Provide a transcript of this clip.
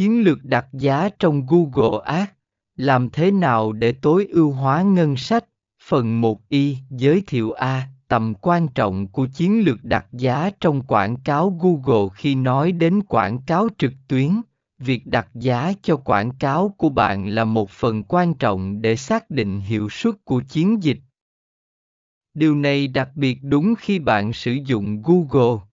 Chiến lược đặt giá trong Google Ads, làm thế nào để tối ưu hóa ngân sách? Phần 1 y giới thiệu A tầm quan trọng của chiến lược đặt giá trong quảng cáo Google khi nói đến quảng cáo trực tuyến. Việc đặt giá cho quảng cáo của bạn là một phần quan trọng để xác định hiệu suất của chiến dịch. Điều này đặc biệt đúng khi bạn sử dụng google.